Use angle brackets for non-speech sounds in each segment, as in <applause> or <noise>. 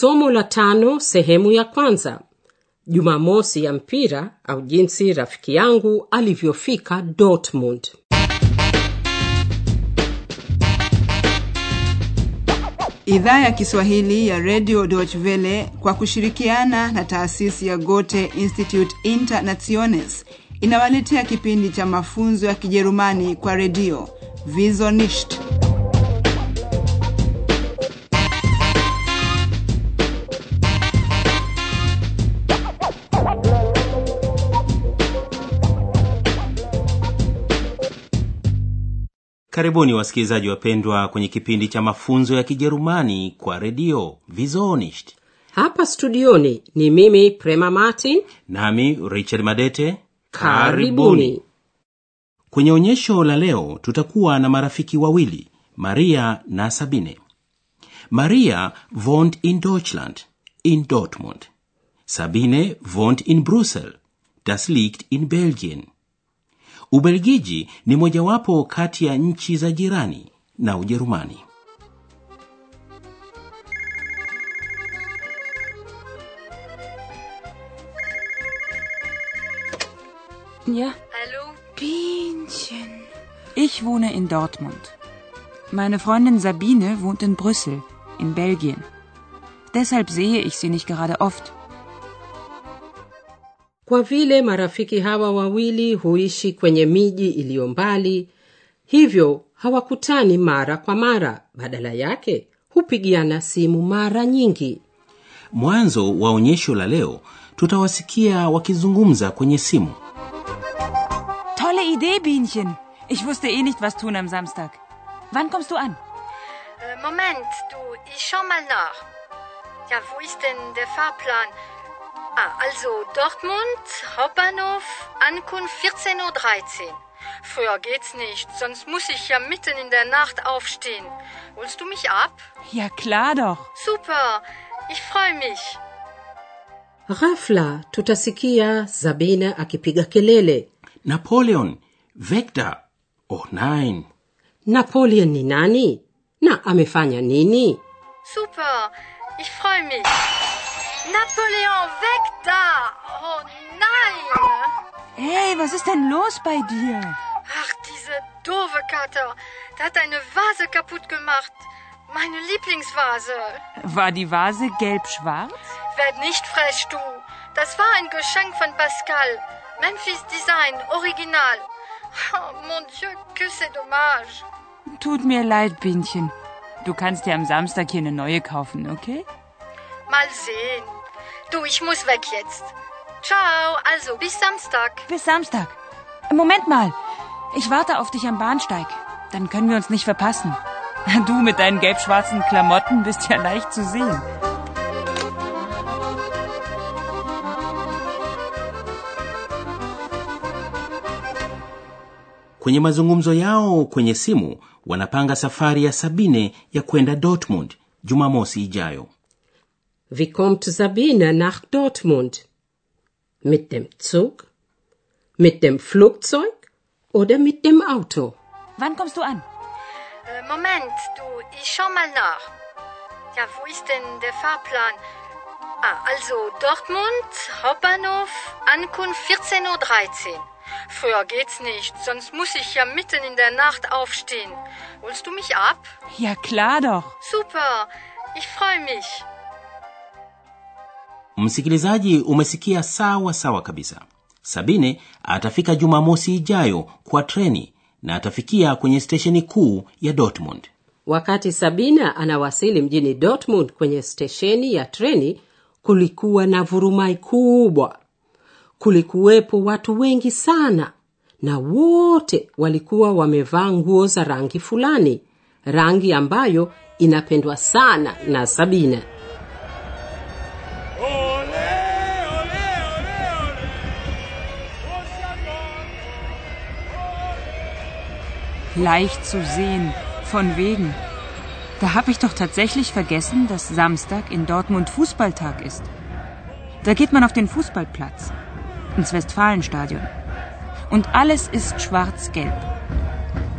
Somo la tano sehemu ya kwanza. Jumamosi ya mpira au jinsi rafiki yangu alivyofika Dortmund. Idhaa ya Kiswahili ya Radio Deutsche kwa kushirikiana na taasisi ya gote institute Internationes inawaletea kipindi cha mafunzo ya Kijerumani kwa redio Wieso Karibuni wasikilizaji wapendwa kwenye kipindi cha mafunzo ya Kijerumani kwa redio Wieso. Hapa studioni ni mimi Prema Martin. Nami Richard Madete. Karibuni. Kwenye onyesho la leo tutakuwa na marafiki wawili, Maria na Sabine. Maria wohnt in Deutschland, in Dortmund. Sabine wohnt in Brussel, das liegt in Belgien. Ubelgiji ni mojawapo kati ya nchi za jirani na Ujerumani. Ja, Hallo? Bienchen. Ich wohne in Dortmund. Meine Freundin Sabine wohnt in Brüssel, in Belgien. Deshalb sehe ich sie nicht gerade oft. Kwa vile marafiki hawa wawili huishi kwenye miji iliyo mbali, hivyo hawakutani mara kwa mara. Badala yake hupigiana simu mara nyingi. Mwanzo wa onyesho la leo tutawasikia wakizungumza kwenye simu. Tolle Idee, Bienchen. Ich wusste eh nicht, was tun am Samstag. Wann kommst du an? Äh, Moment, du, ich schau mal nach. Ja, wo ist denn der Fahrplan? Ah, also Dortmund, Hauptbahnhof, Ankunft 14.13 Uhr. Früher geht's nicht, sonst muss ich ja mitten in der Nacht aufstehen. Holst du mich ab? Ja, klar doch. Super, ich freue mich. Ghafla tutasikia Sabina akipiga kelele. Napoleon, weg da! Oh nein! Napoleon ni nani na amefanya nini? Super, ich freue mich. Napoleon, weg da! Oh nein! Hey, was ist denn los bei dir? Ach, diese doofe Kater. Der hat eine Vase kaputt gemacht. Meine Lieblingsvase. War die Vase gelb-schwarz? Werd nicht frech, du. Das war ein Geschenk von Pascal. Memphis Design, original. Oh, mon Dieu, que c'est dommage. Tut mir leid, Bienchen. Du kannst dir am Samstag hier eine neue kaufen, okay? Mal sehen. Du, ich muss weg jetzt. Ciao, also bis Samstag. Bis Samstag. Moment mal. Ich warte auf dich am Bahnsteig. Dann können wir uns nicht verpassen. <laughs> Du mit deinen gelb-schwarzen Klamotten bist ja leicht zu sehen. Kwenye mazungumzo yao kwenye simu wanapanga safari ya Sabine ya kwenda Dortmund Jumamosi ijayo. Wie kommt Sabine nach Dortmund? Mit dem Zug? Mit dem Flugzeug? Oder mit dem Auto? Wann kommst du an? Äh, Moment, du, ich schau mal nach. Ja, wo ist denn der Fahrplan? Ah, also Dortmund, Hauptbahnhof, Ankunft 14.13 Uhr. Früher geht's nicht, sonst muss ich ja mitten in der Nacht aufstehen. Holst du mich ab? Ja, klar doch. Super, ich freue mich. Msikilizaji, umesikia sawa sawa kabisa. Sabine atafika Jumamosi ijayo kwa treni na atafikia kwenye stesheni kuu ya Dortmund. Wakati Sabina anawasili mjini Dortmund kwenye stesheni ya treni, kulikuwa na vurumai kubwa. Kulikuwepo watu wengi sana, na wote walikuwa wamevaa nguo za rangi fulani, rangi ambayo inapendwa sana na Sabina. Leicht zu sehen. Von wegen. Da habe ich doch tatsächlich vergessen, dass Samstag in Dortmund Fußballtag ist. Da geht man auf den Fußballplatz, ins Westfalenstadion. Und alles ist schwarz-gelb.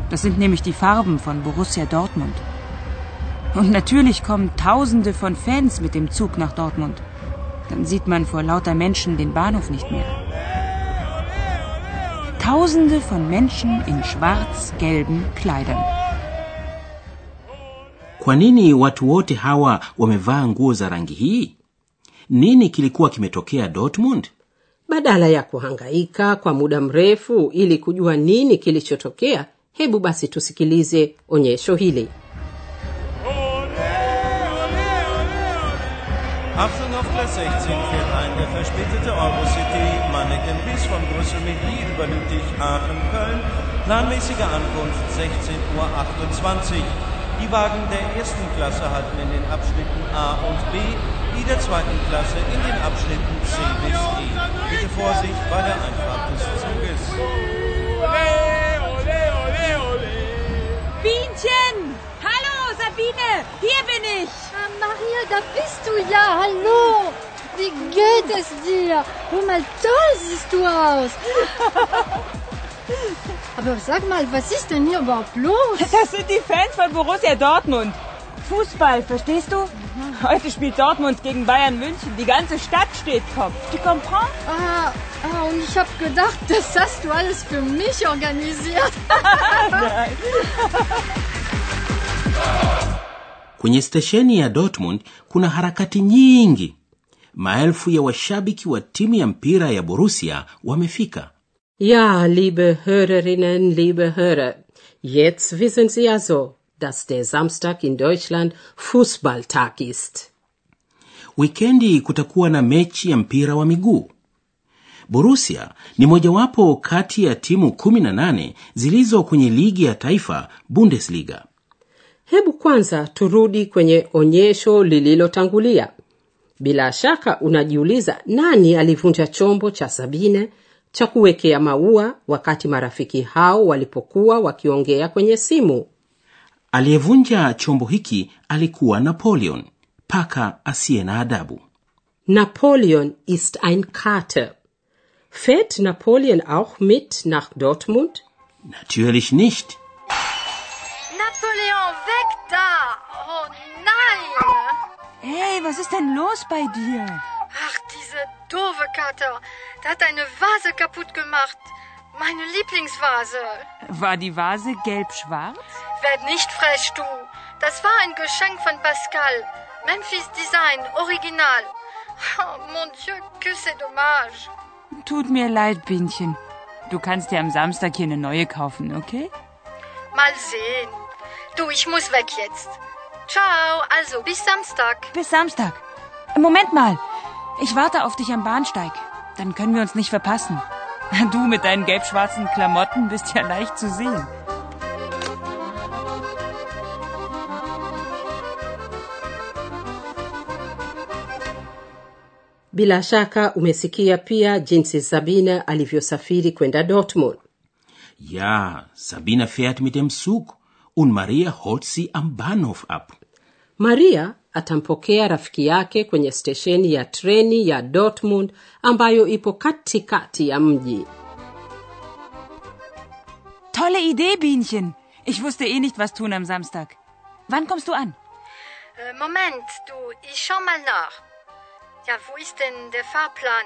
Das sind nämlich die Farben von Borussia Dortmund. Und natürlich kommen Tausende von Fans mit dem Zug nach Dortmund. Dann sieht man vor lauter Menschen den Bahnhof nicht mehr. Tausende von Menschen in schwarz-gelben Kleidern. kwa nini watu wote hawa wamevaa nguo za rangi hii? Nini kilikuwa kimetokea dortmund? Badala ya kuhangaika kwa muda mrefu ili kujua nini kilichotokea hebu basi tusikilize onyesho hili Achtung auf Gleis 16 fährt ein der verspätete Eurocity Manneken bis von Brüssel mit Lille über Lüttich, Aachen, Köln. Planmäßige Ankunft 16.28 Uhr. Die Wagen der ersten Klasse halten in den Abschnitten A und B, die der zweiten Klasse in den Abschnitten C bis E. Bitte Vorsicht bei der Einfahrt des Sabine! Hier bin ich! Ah, Maria, da bist du ja. Hallo. Wie geht es dir? Hör mal, toll siehst du aus. <laughs> Aber sag mal, was ist denn hier überhaupt los? <laughs> Das sind die Fans von Borussia Dortmund. Fußball, verstehst du? Heute spielt Dortmund gegen Bayern München. Die ganze Stadt steht Kopf. Tu comprends? Ah, ah, und ich habe gedacht, das hast du alles für mich organisiert. <laughs> kwenye stesheni ya dortmund kuna harakati nyingi. Maelfu ya washabiki wa timu ya mpira ya borusia wamefika. Ja, liebe Hörerinnen, liebe Hörer, jetzt wissen Sie also, dass der Samstag in Deutschland Fußballtag ist. wikendi kutakuwa na mechi ya mpira wa miguu. Borusia ni mojawapo kati ya timu 18 zilizo kwenye ligi ya taifa bundesliga Hebu kwanza turudi kwenye onyesho lililotangulia. Bila shaka unajiuliza nani alivunja chombo cha Sabine cha kuwekea maua wakati marafiki hao walipokuwa wakiongea kwenye simu. aliyevunja chombo hiki alikuwa napoleon paka asiye na adabu Napoleon ist ein Kater. Fährt Napoleon auch mit nach Dortmund? natürlich nicht Napoleon, weg da. Oh nein. Hey, was ist denn los bei dir? Ach, diese doofe Kater. Der hat eine Vase kaputt gemacht. Meine Lieblingsvase. War die Vase gelb-schwarz? Werd nicht frech, du. Das war ein Geschenk von Pascal. Memphis Design, original. Oh, mon Dieu, que c'est dommage. Tut mir leid, Bienchen. Du kannst dir am Samstag hier eine neue kaufen, okay? Mal sehen. Du, ich muss weg jetzt. Ciao, also bis Samstag. Bis Samstag. Moment mal. Ich warte auf dich am Bahnsteig. Dann können wir uns nicht verpassen. Du mit deinen gelb-schwarzen Klamotten bist ja leicht zu sehen. Bila shaka umesikia pia jinsi Sabine alivyosafiri kwenda Dortmund. ja sabina fährt mit dem zug und maria holt sie am bahnhof ab Maria atampokea rafiki yake kwenye stesheni ya treni ya Dortmund ambayo ipo katikati ya mji. Tolle Idee, Bienchen. Ich wusste eh nicht, was tun am Samstag. Wann kommst du an? Äh, Moment, du, ich schau mal nach. Ja, wo ist denn der Fahrplan?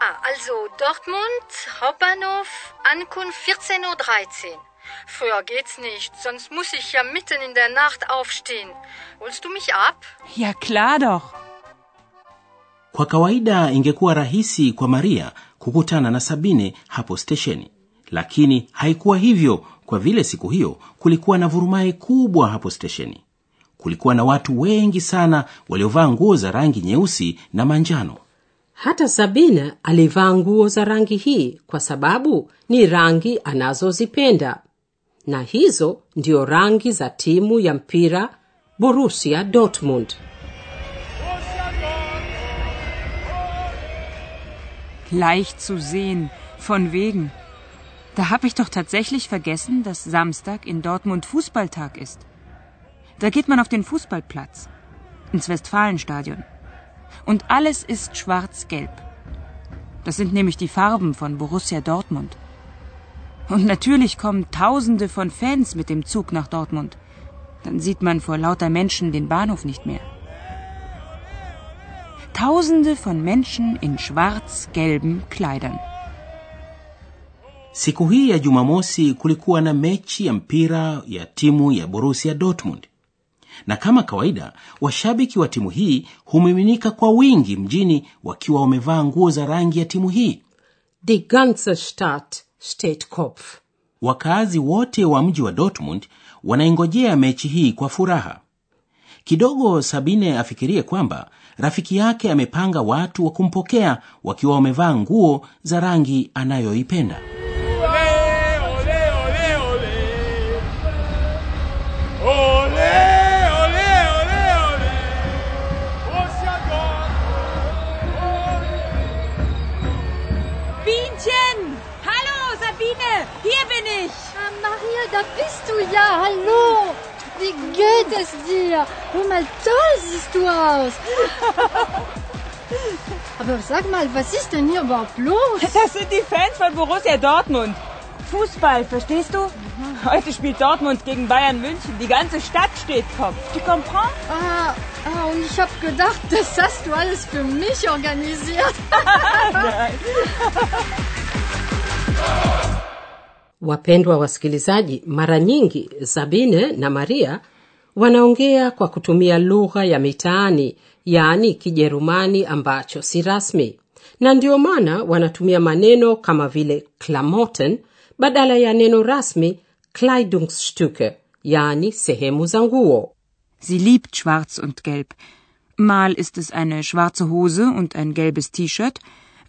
Ah, also Dortmund, Hauptbahnhof, Ankunft 14.13 Uhr. Früher geht's nicht, sonst muss ich ja mitten in der Nacht aufstehen. Holst du mich ab? Ja, klar doch. kwa kawaida ingekuwa rahisi kwa maria kukutana na sabine hapo stesheni lakini haikuwa hivyo kwa vile siku hiyo kulikuwa na vurumai kubwa hapo stesheni kulikuwa na watu wengi sana waliovaa nguo za rangi nyeusi na manjano Hata Sabine alivaa nguo za rangi hii kwa sababu ni rangi anazozipenda, na hizo ndio rangi za timu ya mpira Borussia Dortmund. Leicht zu sehen. Von wegen. Da habe ich doch tatsächlich vergessen, dass Samstag in Dortmund Fußballtag ist. Da geht man auf den Fußballplatz. Ins Westfalenstadion. Und alles ist schwarz-gelb. Das sind nämlich die Farben von Borussia Dortmund. Und natürlich kommen Tausende von Fans mit dem Zug nach Dortmund. Dann sieht man vor lauter Menschen den Bahnhof nicht mehr. Tausende von Menschen in schwarz-gelben Kleidern. siku hii ya jumamosi kulikuwa na mechi ya mpira ya timu ya Borussia dortmund na kama kawaida washabiki wa timu hii humiminika kwa wingi mjini wakiwa wamevaa nguo za rangi ya timu hii Die ganze Stadt steht Kopf. wakaazi wote wa mji wa dortmund wanaingojea mechi hii kwa furaha kidogo sabine afikirie kwamba rafiki yake amepanga watu wa kumpokea wakiwa wamevaa nguo za rangi anayoipenda ja. Hallo. Wie geht es dir? Hör mal, toll siehst du aus. <laughs> Aber sag mal, was ist denn hier überhaupt los? <laughs> Das sind die Fans von Borussia Dortmund. Fußball, verstehst du? Heute spielt Dortmund gegen Bayern München. Die ganze Stadt steht Kopf. Tu comprends? Ah, ah, und ich habe gedacht, das hast du alles für mich organisiert. <laughs> Wapendwa wasikilizaji, mara nyingi Sabine na Maria wanaongea kwa kutumia lugha ya mitaani, yaani Kijerumani ambacho si rasmi, na ndio maana wanatumia maneno kama vile Klamoten badala ya neno rasmi Kleidungsstücke, yaani sehemu za nguo. Sie liebt Schwarz und Gelb. Mal ist es eine schwarze Hose und ein gelbes T-Shirt,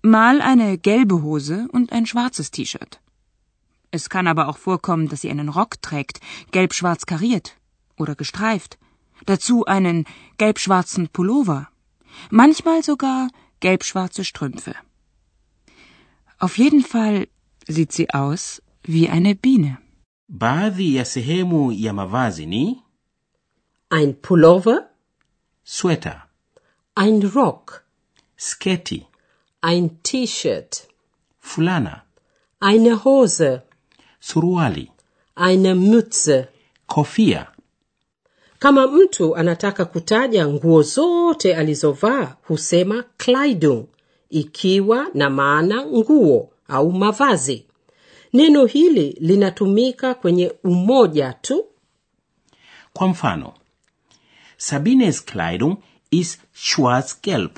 mal eine gelbe Hose und ein schwarzes T-Shirt. Es kann aber auch vorkommen, dass sie einen Rock trägt, gelb-schwarz kariert oder gestreift. Dazu einen gelb-schwarzen Pullover. Manchmal sogar gelb-schwarze Strümpfe. Auf jeden Fall sieht sie aus wie eine Biene. baadhi ya sehemu ya mavazi ni Ein Pullover, sweta ein Rock, sketi ein T-Shirt, fulana eine Hose, suruali eine Mütze. kofia Kama mtu anataka kutaja nguo zote alizovaa husema Kleidung, ikiwa na maana nguo au mavazi. Neno hili linatumika kwenye umoja tu. kwa mfano sabines kleidung ist schwarz-gelb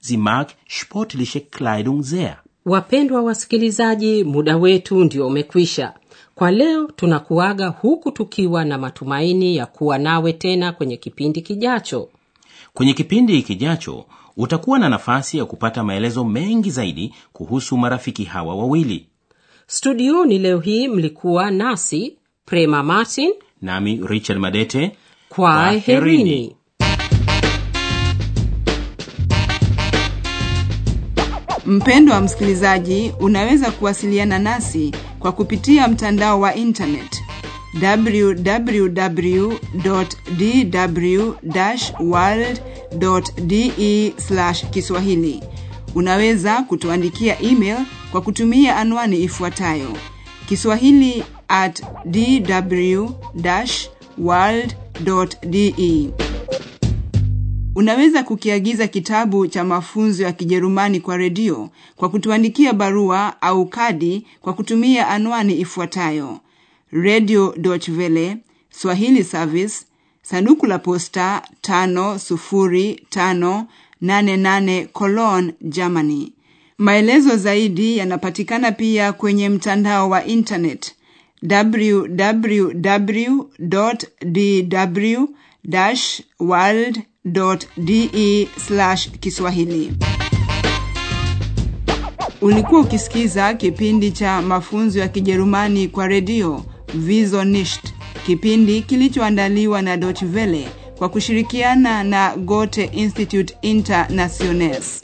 sie mag sportliche kleidung sehr Wapendwa wasikilizaji, muda wetu ndio umekwisha. Kwa leo tunakuaga huku tukiwa na matumaini ya kuwa nawe tena kwenye kipindi kijacho. kwenye kipindi kijacho utakuwa na nafasi ya kupata maelezo mengi zaidi kuhusu marafiki hawa wawili Studioni leo hii mlikuwa nasi Prema Martin. nami richard madete Kwaherini. Mpendwa wa msikilizaji, unaweza kuwasiliana nasi kwa kupitia mtandao wa intanet www.dw-world.de Kiswahili. Unaweza kutuandikia email kwa kutumia anwani ifuatayo kiswahili at dw-world.de Unaweza kukiagiza kitabu cha mafunzo ya Kijerumani kwa redio kwa kutuandikia barua au kadi kwa kutumia anwani ifuatayo: Radio Deutsche Swahili Service, sanduku la posta 50588 Cologne, Germany. Maelezo zaidi yanapatikana pia kwenye mtandao wa internet www.dw-world.de Kiswahili. Ulikuwa ukisikiza kipindi cha mafunzo ya Kijerumani kwa redio visonist kipindi kilichoandaliwa na Deutsche Welle kwa kushirikiana na Goethe Institut Internationales.